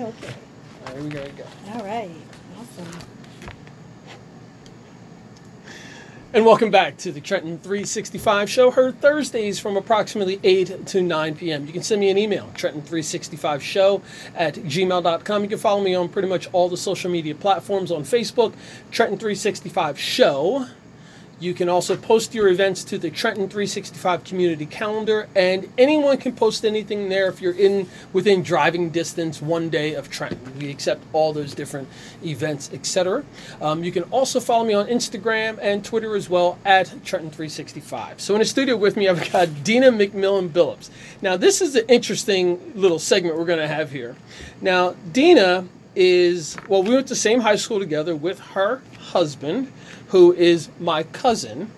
Okay. There we go. we go. All right. Awesome. And welcome back to the Trenton 365 show, heard Thursdays from approximately 8 to 9 p.m. You can send me an email, Trenton365show at gmail.com. You can follow me on pretty much all the social media platforms on Facebook, Trenton365 Show. You can also post your events to the Trenton 365 community calendar, and anyone can post anything there if you're in within driving distance one day of Trenton. We accept all those different events, etc. Um, you can also follow me on Instagram and Twitter as well at Trenton 365. So in the studio with me, I've got Dena McMillon Billups. Now this is an interesting little segment we're going to have here. Now Dena is well, we went to the same high school together with her husband who is my cousin,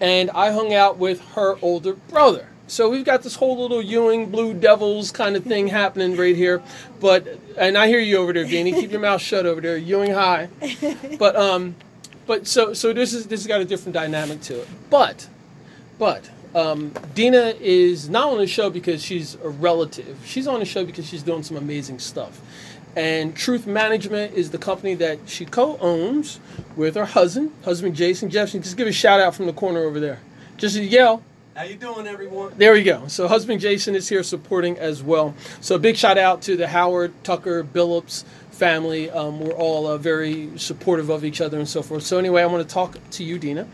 and I hung out with her older brother. So we've got this whole little Ewing Blue Devils kind of thing happening right here. But and I hear you over there, Danny. Keep your mouth shut over there, Ewing High. But um, but so so this is this has got a different dynamic to it. But but um, Dena is not on the show because she's a relative. She's on the show because she's doing some amazing stuff. And Truth Management is the company that she co-owns with her husband, husband Jason Jefferson. Just give a shout out from the corner over there. Just yell. How you doing, everyone? There we go. So husband Jason is here supporting as well. So a big shout out to the Howard Tucker Billups family. Um, we're all uh, very supportive of each other and so forth. So anyway, I want to talk to you, Dena.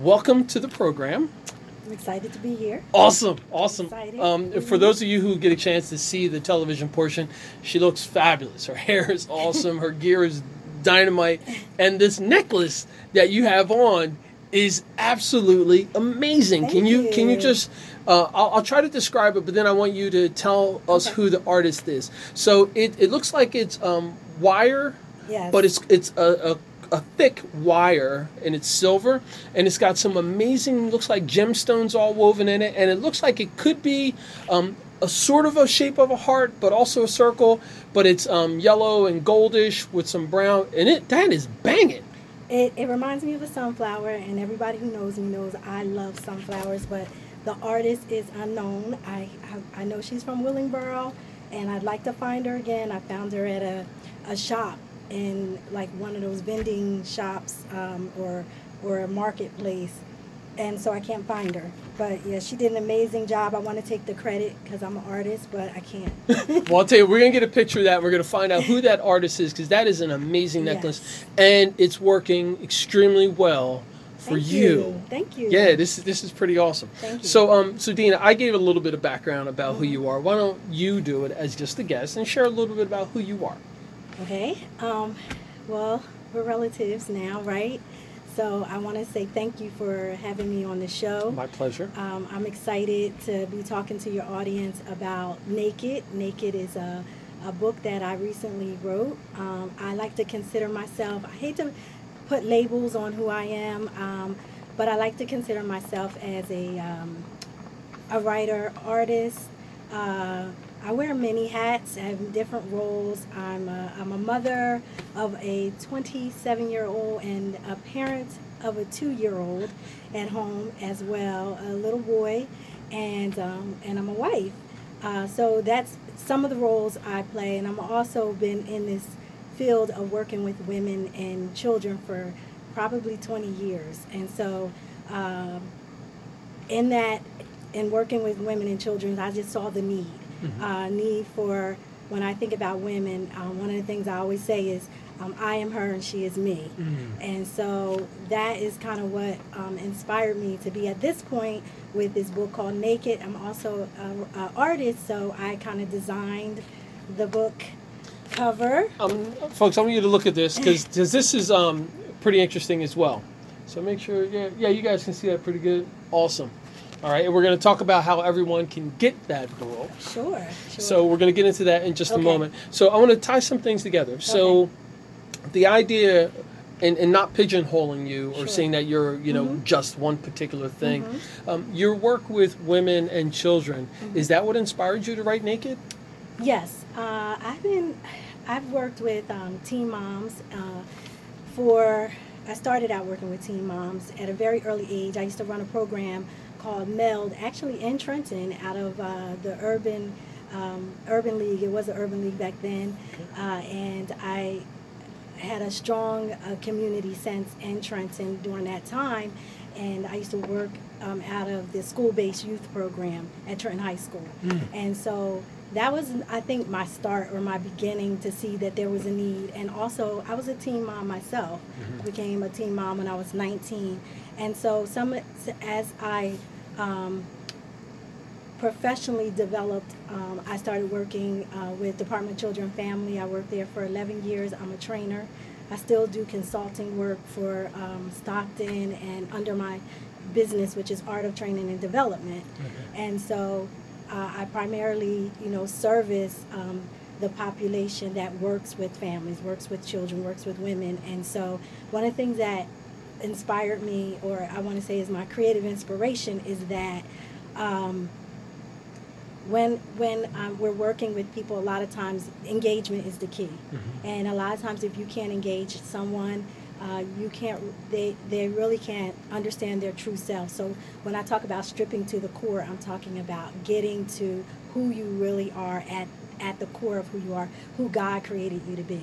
Welcome to the program. I'm excited to be here. Awesome, awesome. Um, for those of you who get a chance to see the television portion, she looks fabulous. Her hair is awesome. her gear is dynamite, and this necklace that you have on is absolutely amazing. Thank can you, can you you. just? Uh, I'll, I'll try to describe it, but then I want you to tell us Okay. who the artist is. So it, it looks like it's um, wire, Yes. but it's it's a, a, a thick wire and it's silver and it's got some amazing looks like gemstones all woven in it and it looks like it could be um, a sort of a shape of a heart but also a circle but it's um, yellow and goldish with some brown and it that is banging It, it reminds me of a sunflower, and everybody who knows me knows I love sunflowers, but the artist is unknown. I, I, I know she's from Willingboro, and I'd like to find her again. I found her at a, a shop in like one of those vending shops um, or, or a marketplace, and so I can't find her. But yeah, she did an amazing job. I want to take the credit because I'm an artist, but I can't. well i'll tell you we're gonna get a picture of that and we're gonna find out who that artist is because that is an amazing necklace Yes. and it's working extremely well for Thank you. Thank you. Yeah, this is this is pretty awesome. Thank you. So, um, so Dena, I gave a little bit of background about who you are. Why don't you do it as just a guest and share a little bit about who you are? Okay. Um, well, we're relatives now, right? So I want to say thank you for having me on the show. My pleasure. Um, I'm excited to be talking to your audience about Naked. Naked is a, a book that I recently wrote. Um, I like to consider myself, I hate to put labels on who I am, um, but I like to consider myself as a, um, a writer, artist. Uh, I wear many hats. I have different roles. I'm a, I'm a mother of a 27 year old and a parent of a two year old at home as well, a little boy, and um, and I'm a wife. Uh, so that's some of the roles I play, and I'm also been in this field of working with women and children for probably 20 years, and so. Um, in that in working with women and children i just saw the need uh, need for when i think about women um, one of the things i always say is um, i am her and she is me and so that is kind of what um, inspired me to be at this point with this book called naked i'm also an artist so i kind of designed the book cover Um, folks, I want you to look at this because this is um, pretty interesting as well. So make sure, yeah, yeah, you guys can see that pretty good. Awesome. All right, and we're going to talk about how everyone can get that book. sure, sure. So we're going to get into that in just a moment. So I want to tie some things together. So the idea, and, and not pigeonholing you or Sure. saying that you're, you know, Mhm. just one particular thing. Mhm. Um, your work with women and children, Mm-hmm. is that what inspired you to write Naked? Yes, uh, I've been, I've worked with um, teen moms uh, for. I started out working with teen moms at a very early age. I used to run a program called MELD, actually in Trenton, out of uh, the urban um, Urban League. It was an Urban League back then, uh, and I had a strong uh, community sense in Trenton during that time. And I used to work um, out of the school-based youth program at Trenton High School, and so that was, I think, my start or my beginning to see that there was a need. And also, I was a teen mom myself. I became a teen mom when I was 19, and so some as I um, professionally developed, um, I started working uh, with Department of Children and Family. I worked there for 11 years. I'm a trainer. I still do consulting work for um, Stockton and under my business, which is Art of Training and Development. And so uh, I primarily, you know, service um, the population that works with families, works with children, works with women. And so one of the things that inspired me, or I want to say is my creative inspiration, is that um, when when um, we're working with people, a lot of times engagement is the key, and a lot of times if you can't engage someone, uh, you can't they they really can't understand their true self. So when I talk about stripping to the core, I'm talking about getting to who you really are at at the core of who you are, who God created you to be,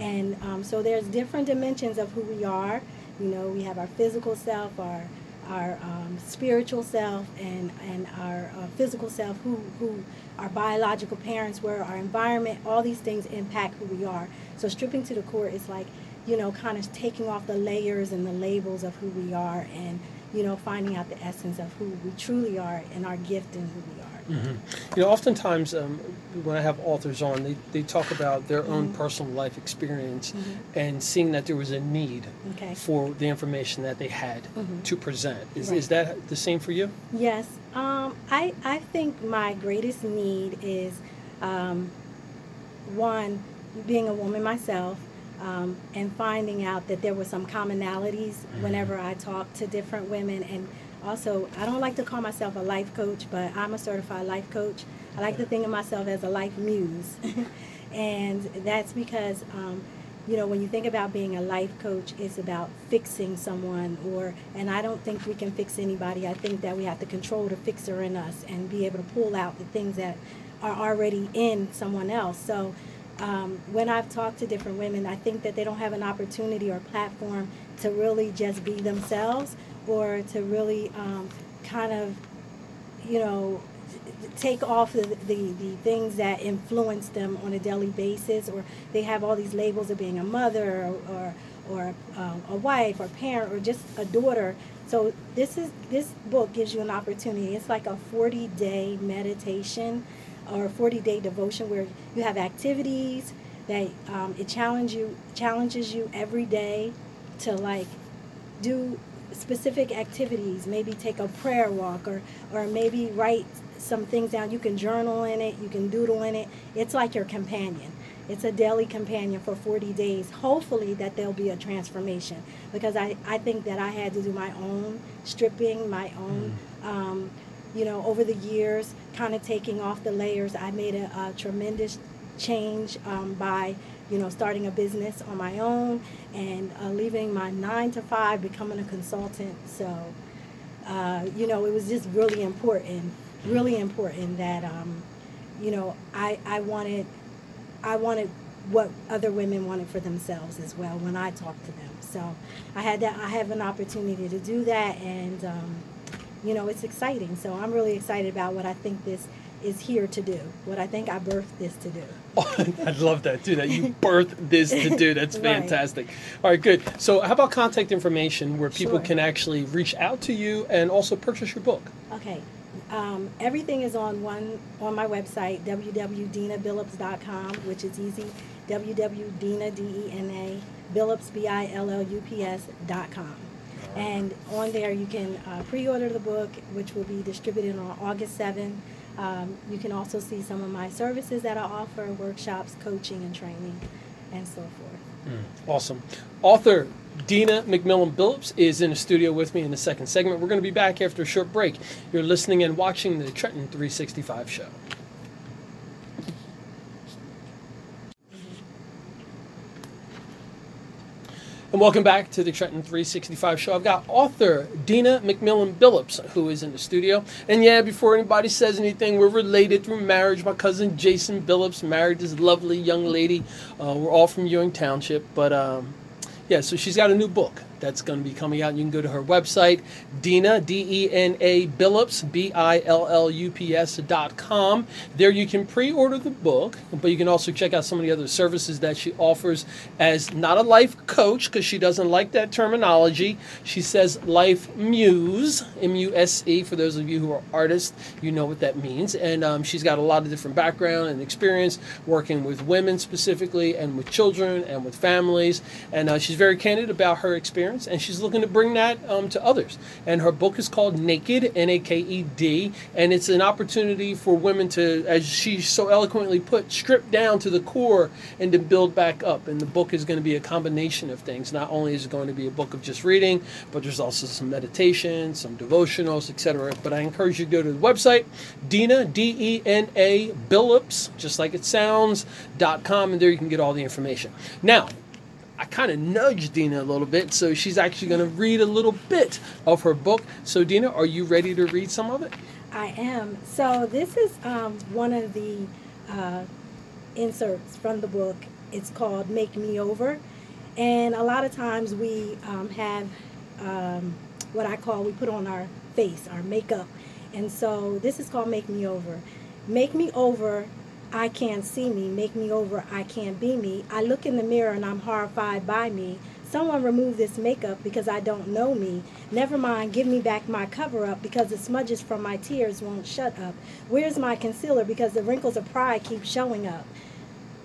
and um, so there's different dimensions of who we are. You know, we have our physical self, our our um, spiritual self and and our uh, physical self, who who our biological parents were, our environment, all these things impact who we are. So stripping to the core is like, you know, kind of taking off the layers and the labels of who we are, and you know, finding out the essence of who we truly are and our gift and who we are. You know, oftentimes um, when I have authors on, they, they talk about their own personal life experience and seeing that there was a need Okay. for the information that they had to present. Is, Right. is that the same for you? Yes, um, I I think my greatest need is um, one being a woman myself um, and finding out that there were some commonalities whenever I talked to different women. And also I don't like to call myself a life coach but I'm a certified life coach. I like to think of myself as a life muse. And that's because um, you know when you think about being a life coach it's about fixing someone or and i don't think we can fix anybody. I think that we have to control the fixer in us and be able to pull out the things that are already in someone else. So um, when i've talked to different women i think that they don't have an opportunity or platform to really just be themselves or to really um, kind of you know, take off the, the, the things that influence them on a daily basis, or they have all these labels of being a mother or, or, or um, a wife or parent or just a daughter. So this is this book gives you an opportunity. It's like a 40 day meditation or a 40 day devotion where you have activities that um, it challenge you challenges you every day to like do specific activities maybe take a prayer walk or or maybe write some things down. You can journal in it you can doodle in it. It's like your companion. It's a daily companion for 40 days. Hopefully that there'll be a transformation because i, I think that i had to do my own stripping my own um, you know over the years kind of taking off the layers i made a, a tremendous change um, by you know starting a business on my own and uh, leaving my nine to five becoming a consultant. So uh, you know it was just really important really important that um, you know I, I wanted i wanted what other women wanted for themselves as well when i talked to them. So i had that i have an opportunity to do that and um, you know it's exciting so i'm really excited about what i think this is here to do what i think i birthed this to do I love that too. That you birthed this to do. That's Right. fantastic. All right, good. So, how about contact information where people Sure. can actually reach out to you and also purchase your book? Okay. Um, everything is on one on my website www.denabillups.com, which is easy. www.dena d e n a billups b i l l u p s dot com. And on there you can uh, pre-order the book, which will be distributed on August 7th. Um, you can also see some of my services that I offer, workshops, coaching, and training, and so forth. Awesome. Author Dena McMillon Billups is in the studio with me in the second segment. We're going to be back after a short break. You're listening and watching the Trenton 365 show. And welcome back to the Trenton 365 show. I've got author Dena McMillon Billups, who is in the studio. And yeah, before anybody says anything, we're related through marriage. My cousin Jason Billups married this lovely young lady. Uh, we're all from Ewing Township. But um, yeah, so she's got a new book that's going to be coming out. You can go to her website, Dena, D E N A Billups, B I L L U P S dot com. There you can pre order the book, but you can also check out some of the other services that she offers as not a life coach because she doesn't like that terminology. She says life muse, M U S E, for those of you who are artists, you know what that means. And um, she's got a lot of different background and experience working with women specifically and with children and with families. And uh, she's very candid about her experience experience, and she's looking to bring that um, to others. And her book is called Naked, N A K E D, and it's an opportunity for women to, as she so eloquently put, strip down to the core and to build back up. And the book is going to be a combination of things. Not only is it going to be a book of just reading, but there's also some meditation, some devotionals, etc. But I encourage you to go to the website, Dena, D E N A, Billups, just like it sounds, dot com, and there you can get all the information. Now, I kind of nudged Dena a little bit, so she's actually going to read a little bit of her book. So, Dena, are you ready to read some of it? I am. So, this is um, one of the uh, inserts from the book. It's called Make Me Over. And a lot of times we um, have um, what I call, we put on our face, our makeup. And so this is called Make Me Over. Make Me Over I can't see me, make me over, I can't be me. I look in the mirror and I'm horrified by me. Someone remove this makeup because I don't know me. Never mind, give me back my cover up because the smudges from my tears won't shut up. Where's my concealer because the wrinkles of pride keep showing up.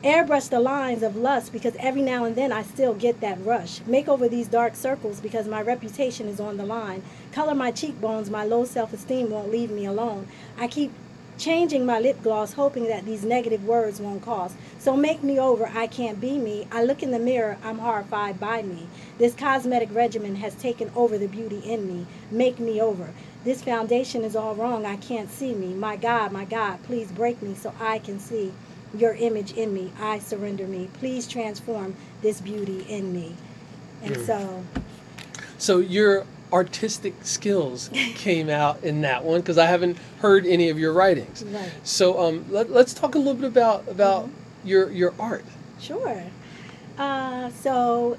Airbrush the lines of lust because every now and then I still get that rush. Make over these dark circles because my reputation is on the line. Color my cheekbones, my low self esteem won't leave me alone. I keep changing my lip gloss, hoping that these negative words won't cost. So make me over, I can't be me. I look in the mirror, I'm horrified by me. This cosmetic regimen has taken over the beauty in me. Make me over. This foundation is all wrong, I can't see me. My God, my God, please break me so I can see your image in me. I surrender me. Please transform this beauty in me. And mm. so. So you're artistic skills came out in that one because I haven't heard any of your writings. Right. So um, let, us talk a little bit about about mm-hmm. your your art. Sure. Uh, so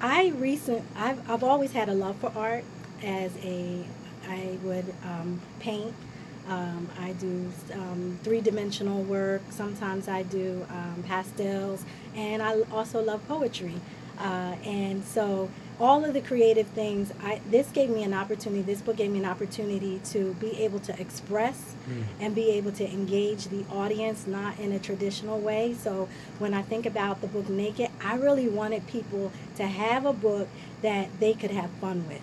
I recent I've I've always had a love for art. As a I would um, paint. Um, I do um, three dimensional work. Sometimes I do um, pastels, and I also love poetry. Uh, and so all of the creative things I, this gave me an opportunity this book gave me an opportunity to be able to express mm. and be able to engage the audience not in a traditional way so when i think about the book naked i really wanted people to have a book that they could have fun with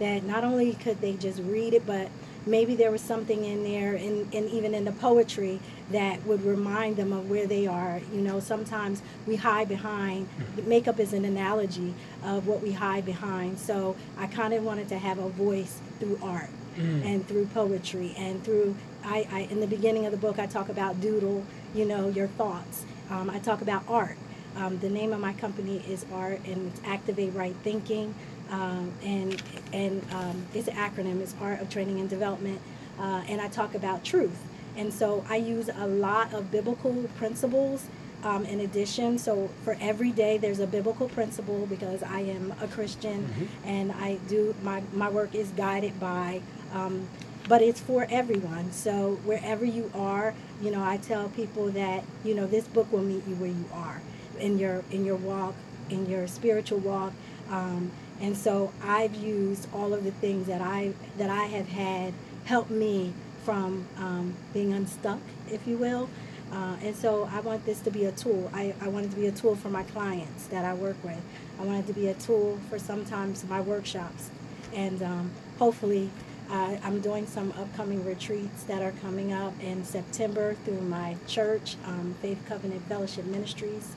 that not only could they just read it but maybe there was something in there and, and even in the poetry that would remind them of where they are. You know sometimes we hide behind mm-hmm. makeup is an analogy of what we hide behind. So i kind of wanted to have a voice through art mm. and through poetry and through I, I in the beginning of the book i talk about doodle you know your thoughts. Um, i talk about art. Um, the name of my company is art and it's activate right thinking um, and and um, it's an acronym. It's part of Training and Development, uh, and I talk about truth. And so I use a lot of biblical principles um, in addition. So for every day, there's a biblical principle because I am a Christian, mm-hmm. and I do my my work is guided by. Um, but it's for everyone. So wherever you are, you know, I tell people that you know this book will meet you where you are in your in your walk, in your spiritual walk. Um, and so I've used all of the things that I that I have had help me from um, being unstuck, if you will. Uh, and so I want this to be a tool. I, I want it to be a tool for my clients that I work with. I want it to be a tool for sometimes my workshops. And um, hopefully, uh, I'm doing some upcoming retreats that are coming up in September through my church, um, Faith Covenant Fellowship Ministries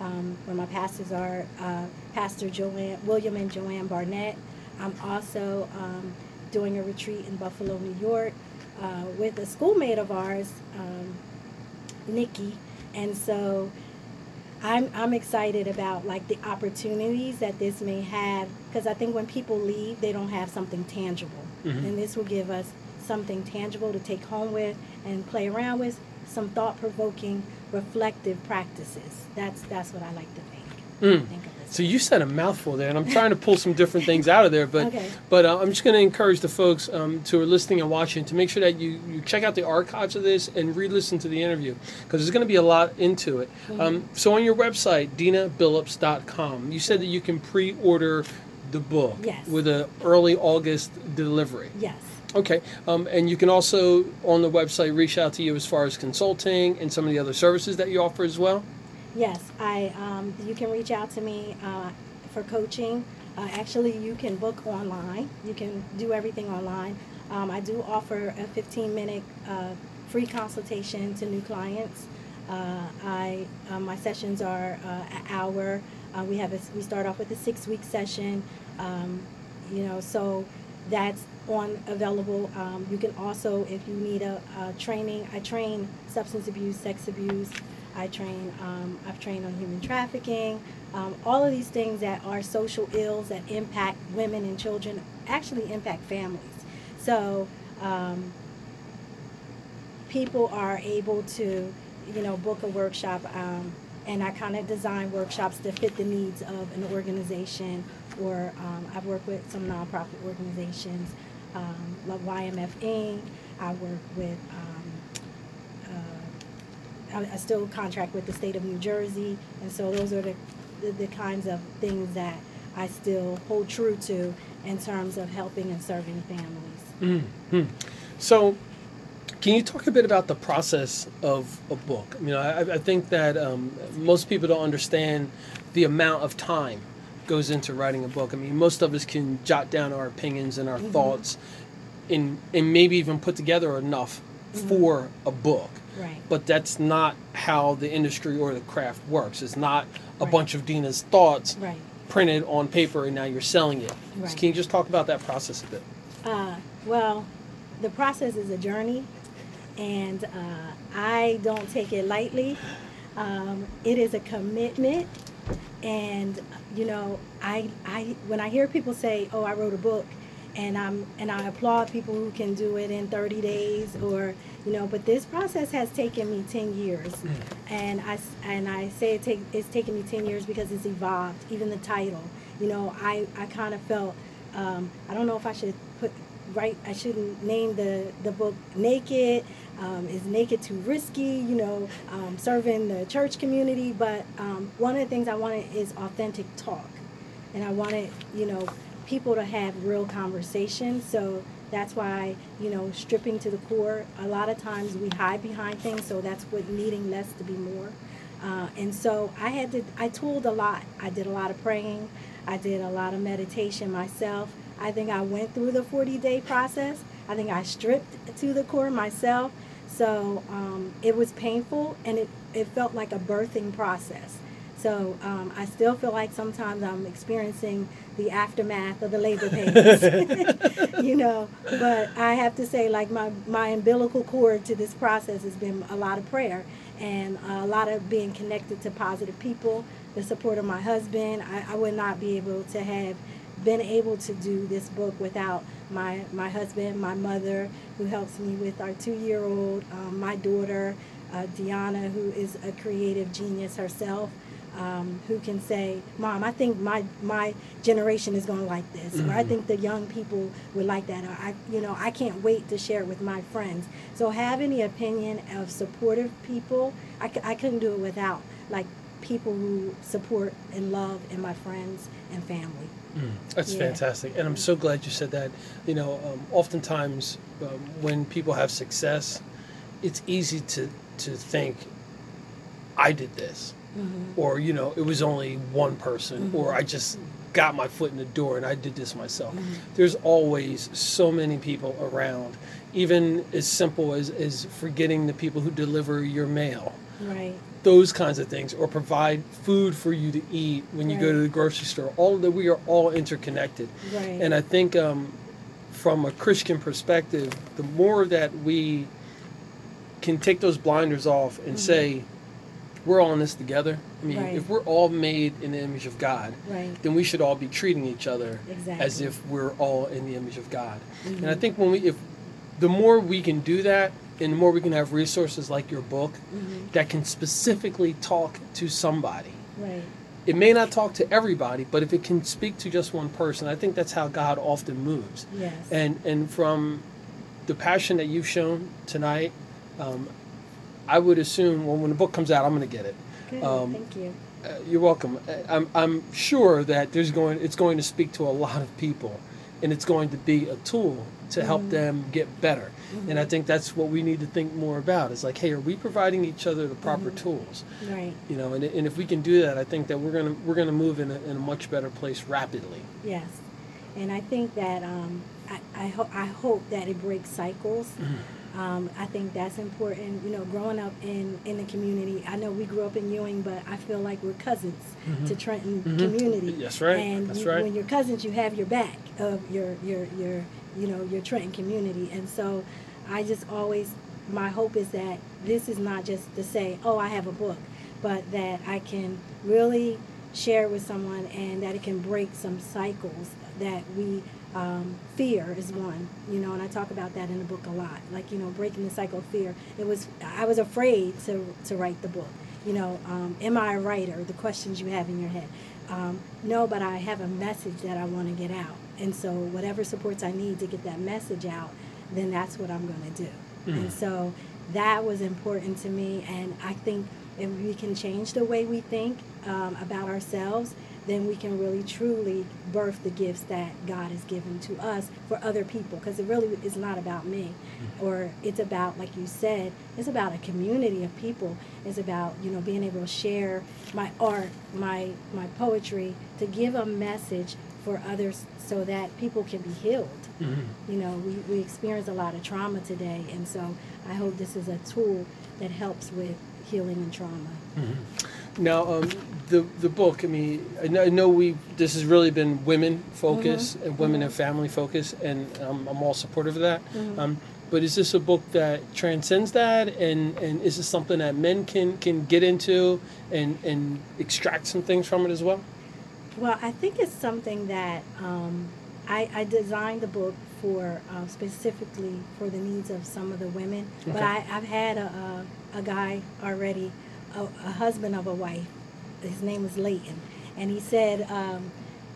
um, where my pastors are uh, Pastor Joanne, William and Joanne Barnett. I'm also um, doing a retreat in Buffalo, New York, uh, with a schoolmate of ours, um, Nikki. And so I'm I'm excited about like the opportunities that this may have because I think when people leave, they don't have something tangible, Mhm. and this will give us something tangible to take home with and play around with. Some thought provoking, reflective practices. That's that's what I like to think. Mm. Think. So you said a mouthful there, and I'm trying to pull some different things out of there. But Okay. but uh, I'm just going to encourage the folks um, who are listening and watching to make sure that you, you check out the archives of this and re-listen to the interview because there's going to be a lot into it. Mm-hmm. Um, so on your website, denabillups.com, you said that you can pre-order the book Yes. with an early August delivery. yes. Okay, um, and you can also on the website reach out to you as far as consulting and some of the other services that you offer as well. Yes, I. Um, you can reach out to me uh, for coaching. Uh, actually, you can book online. You can do everything online. Um, I do offer a 15-minute uh, free consultation to new clients. Uh, I uh, my sessions are uh, an hour. We have a, we start off with a six-week session. Um, you know, so that's on available. Um, you can also, if you need a, a training, I train substance abuse, sex abuse. I train. Um, I've trained on human trafficking. Um, all of these things that are social ills that impact women and children actually impact families. So um, people are able to, you know, book a workshop. Um, and I kind of design workshops to fit the needs of an organization. Or um, I've worked with some nonprofit organizations, um, like YMF Inc. I work with. Um, uh, I, I still contract with the state of New Jersey, and so those are the, the, the kinds of things that I still hold true to in terms of helping and serving families. hmm So, can you talk a bit about the process of a book? You know, I, I think that um, most people don't understand the amount of time goes into writing a book. I mean, most of us can jot down our opinions and our thoughts, and and maybe even put together enough for a book. Right. But that's not how the industry or the craft works. It's not a Right. bunch of Dena's thoughts Right. printed on paper and now you're selling it. So can you just talk about that process a bit? Uh, well, the process is a journey, and uh, I don't take it lightly. Um, it is a commitment, and you know, I, I when I hear people say, "Oh, I wrote a book," and I'm and I applaud people who can do it in 30 days, or you know, but this process has taken me 10 years, and I and I say it take it's taken me 10 years because it's evolved. Even the title, you know, I I kind of felt um, I don't know if I should right. I shouldn't name the the book "Naked." Um, is naked too risky? You know, um, serving the church community. But um, one of the things I wanted is authentic talk, and I wanted you know people to have real conversations. So that's why you know stripping to the core. A lot of times we hide behind things, so that's what needing less to be more. Uh, and so I had to, I tooled a lot. I did a lot of praying. I did a lot of meditation myself. I think I went through the 40 day process. I think I stripped to the core myself. So um, it was painful and it, it felt like a birthing process. So um, I still feel like sometimes I'm experiencing the aftermath of the labor pains, you know. But I have to say, like my my umbilical cord to this process has been a lot of prayer and a lot of being connected to positive people, the support of my husband. I, I would not be able to have been able to do this book without my my husband, my mother, who helps me with our two year old, um, my daughter, uh, Deanna, who is a creative genius herself. Um, who can say, "Mom, I think my my generation is going to like this," or "I think the young people would like that," or "I, you know, I can't wait to share it with my friends." So having the opinion of supportive people, I, c- I couldn't do it without like people who support and love and my friends and family. That's Yeah. fantastic, and I'm so glad you said that. You know, um, oftentimes um, when people have success, it's easy to to think, "I did this," or you know, it was only one person, or I just got my foot in the door and I did this myself. There's always so many people around, even as simple as as forgetting the people who deliver your mail Right. Those kinds of things or provide food for you to eat when you go to the grocery store all of that we are all interconnected Right. and i think um, from a christian perspective the more that we can take those blinders off and say we're all in this together. I mean, Right. if we're all made in the image of God, Right. then we should all be treating each other Exactly. as if we're all in the image of God. Mm-hmm. And I think when we, if the more we can do that, and the more we can have resources like your book Mm-hmm. that can specifically talk to somebody. Right. It may not talk to everybody, but if it can speak to just one person, I think that's how God often moves. Yes. And and from the passion that you've shown tonight, um, I would assume well, when the book comes out, I'm going to get it. Good. um, Thank you. Uh, you're welcome. Uh, I'm I'm sure that there's going it's going to speak to a lot of people, and it's going to be a tool to help Mm-hmm. them get better. And I think that's what we need to think more about. Is like, hey, are we providing each other the proper Mm-hmm. tools? Right. You know, and, and if we can do that, I think that we're gonna we're gonna move in a, in a much better place rapidly. Yes, and I think that um, I I, ho- I hope that it breaks cycles. Mm-hmm. Um, I think that's important. You know, growing up in in the community. I know we grew up in Ewing, but I feel like we're cousins to Trenton community. That's right. And Mm-hmm. That's you- right. when you're cousins, you have your back of your your your you know your Trenton community, and so I just always my hope is that this is not just to say, oh, I have a book, but that I can really share with someone and that it can break some cycles that we um, fear is one you know and i talk about that in the book a lot. Like you know breaking the cycle of fear. It was i was afraid to to write the book. You know um, am i a writer? The questions you have in your head. Um, no but i have a message that i want to get out. And so whatever supports i need to get that message out then that's what i'm going to do and so that was important to me and i think if we can change the way we think um, about ourselves then we can really truly birth the gifts that god has given to us for other people. Because it really is not about me. Or it's about like you said it's about a community of people. It's about you know being able to share my art my my poetry to give a message for others so that people can be healed. You know we, we experience a lot of trauma today. And so i hope this is a tool that helps with healing and trauma Now, um, the the book. I mean, I know, I know we. This has really been women focus Mm-hmm. and women and family focus, and um, I'm all supportive of that. Mm-hmm. Um, but is this a book that transcends that, and, and is this something that men can, can get into and, and extract some things from it as well? Well, I think it's something that um, I, I designed the book for uh, specifically for the needs of some of the women. But Okay. I, I've had a, a, a guy already, a, a husband of a wife. His name is Leighton, and he said, um,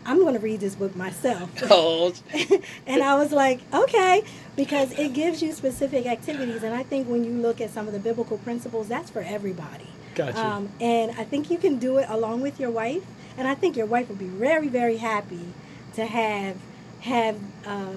"I'm going to read this book myself." Oh, and I was like, okay, because it gives you specific activities. And I think when you look at some of the biblical principles, that's for everybody. Gotcha. Um, and I think you can do it along with your wife. And I think your wife would be very, very happy to have have. Uh,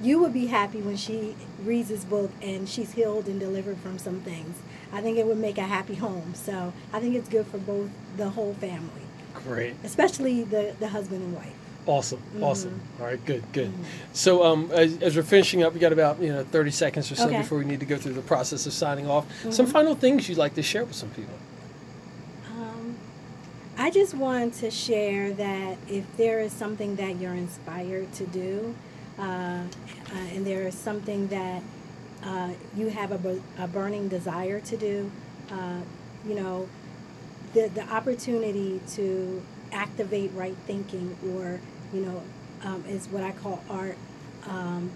you would be happy when she reads this book and she's healed and delivered from some things. I think it would make a happy home. So I think it's good for both the whole family, great. especially the, the husband and wife. Awesome, awesome. Mm-hmm. All right, good, good. So, um, as, as we're finishing up, we got about you know thirty seconds or so Okay. Mm-hmm. before we need to go through the process of signing off. Some final things you'd like to share with some people. Um, I just want to share that if there is something that you're inspired to do, uh, uh, and there is something that uh, you have a, a burning desire to do, uh, you know, the, the opportunity to activate right thinking or, you know, um, is what I call art. Um,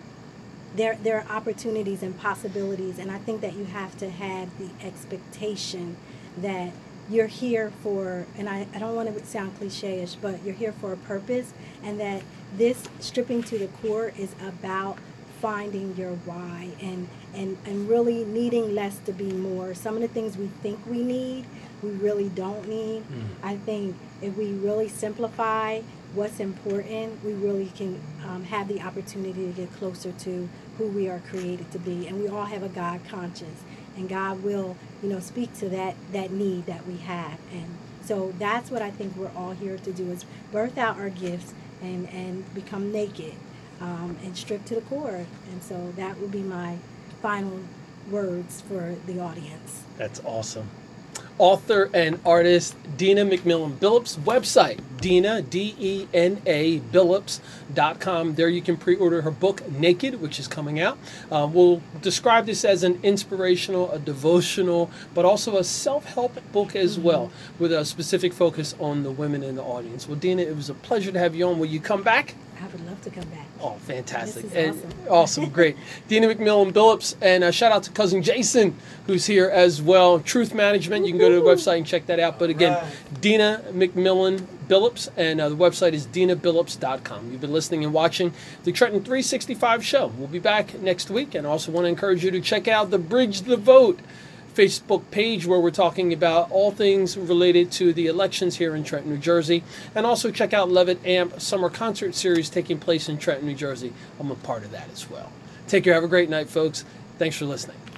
there, there are opportunities and possibilities, and I think that you have to have the expectation that you're here for, and I, I don't want to sound cliche ish, but you're here for a purpose, and that this stripping to the core is about finding your why and, and, and really needing less to be more. Some of the things we think we need, we really don't need. I think if we really simplify what's important, we really can um, have the opportunity to get closer to who we are created to be. And we all have a God conscience, and God will, you know, speak to that that need that we have. And so that's what I think we're all here to do is birth out our gifts and and become naked um, and stripped to the core. And so that would be my final words for the audience. That's awesome. Author and artist Dena McMillon Billups website Dena, D E N A, Billups.com. There you can pre order her book, Naked, which is coming out. Uh, we'll describe this as an inspirational, a devotional, but also a self help book as well, with a specific focus on the women in the audience. Well, Dena, it was a pleasure to have you on. Will you come back? I would love to come back. Oh, fantastic. This is and awesome. awesome, great. Dena McMillon Billups, and uh, shout out to cousin Jason, who's here as well. Truth Management, you can go to the website and check that out. But again, Right. Dena McMillon Billups, and uh, the website is denabillups.com. You've been listening and watching the Trenton 365 show. We'll be back next week, and I also want to encourage you to check out the Bridge the Vote Facebook page where we're talking about all things related to the elections here in Trenton, New Jersey. And also check out Levitt Amp Summer Concert Series taking place in Trenton, New Jersey. I'm a part of that as well. Take care. Have a great night, folks. Thanks for listening.